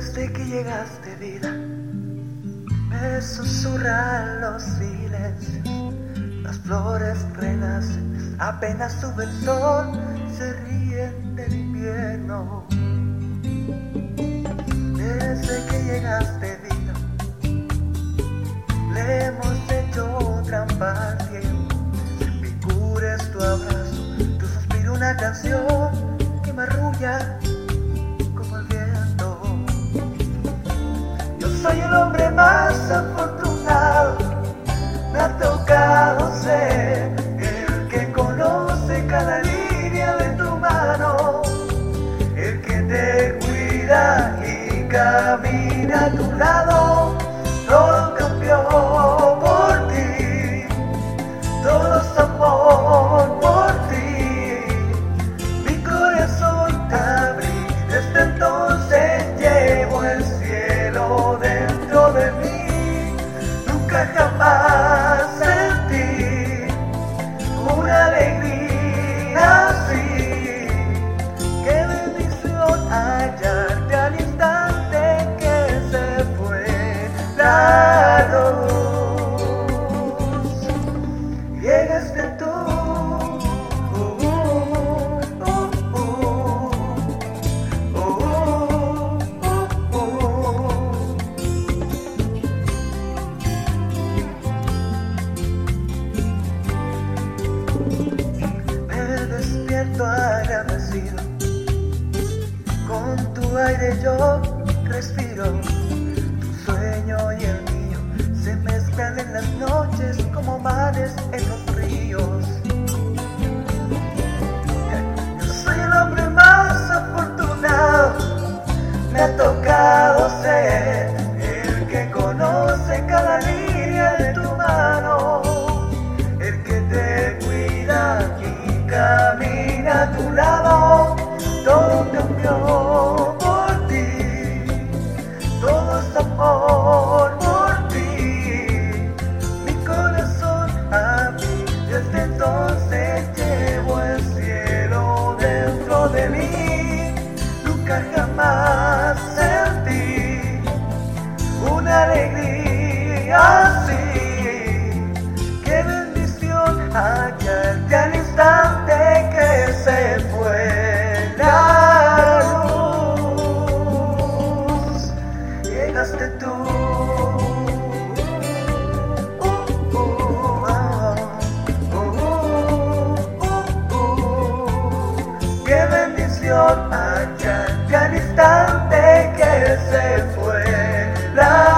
llegaste vida, me susurran los silencios, las flores renacen, apenas sube el sol, se ríen del invierno. Desde que llegaste vida, le hemos hecho trampa al tiempo, mi cura es tu abrazo, tu suspiro una canción que me arrulla el hombre más afortunado. Nunca agradecido. Con tu aire yo respiro. Tu sueño y el mío se mezclan en las noches como mares en los de mí. Nunca jamás sentí una alegría así. Qué bendición hallarte al instante que se fue la luz. Llegaste tú. Se fue. La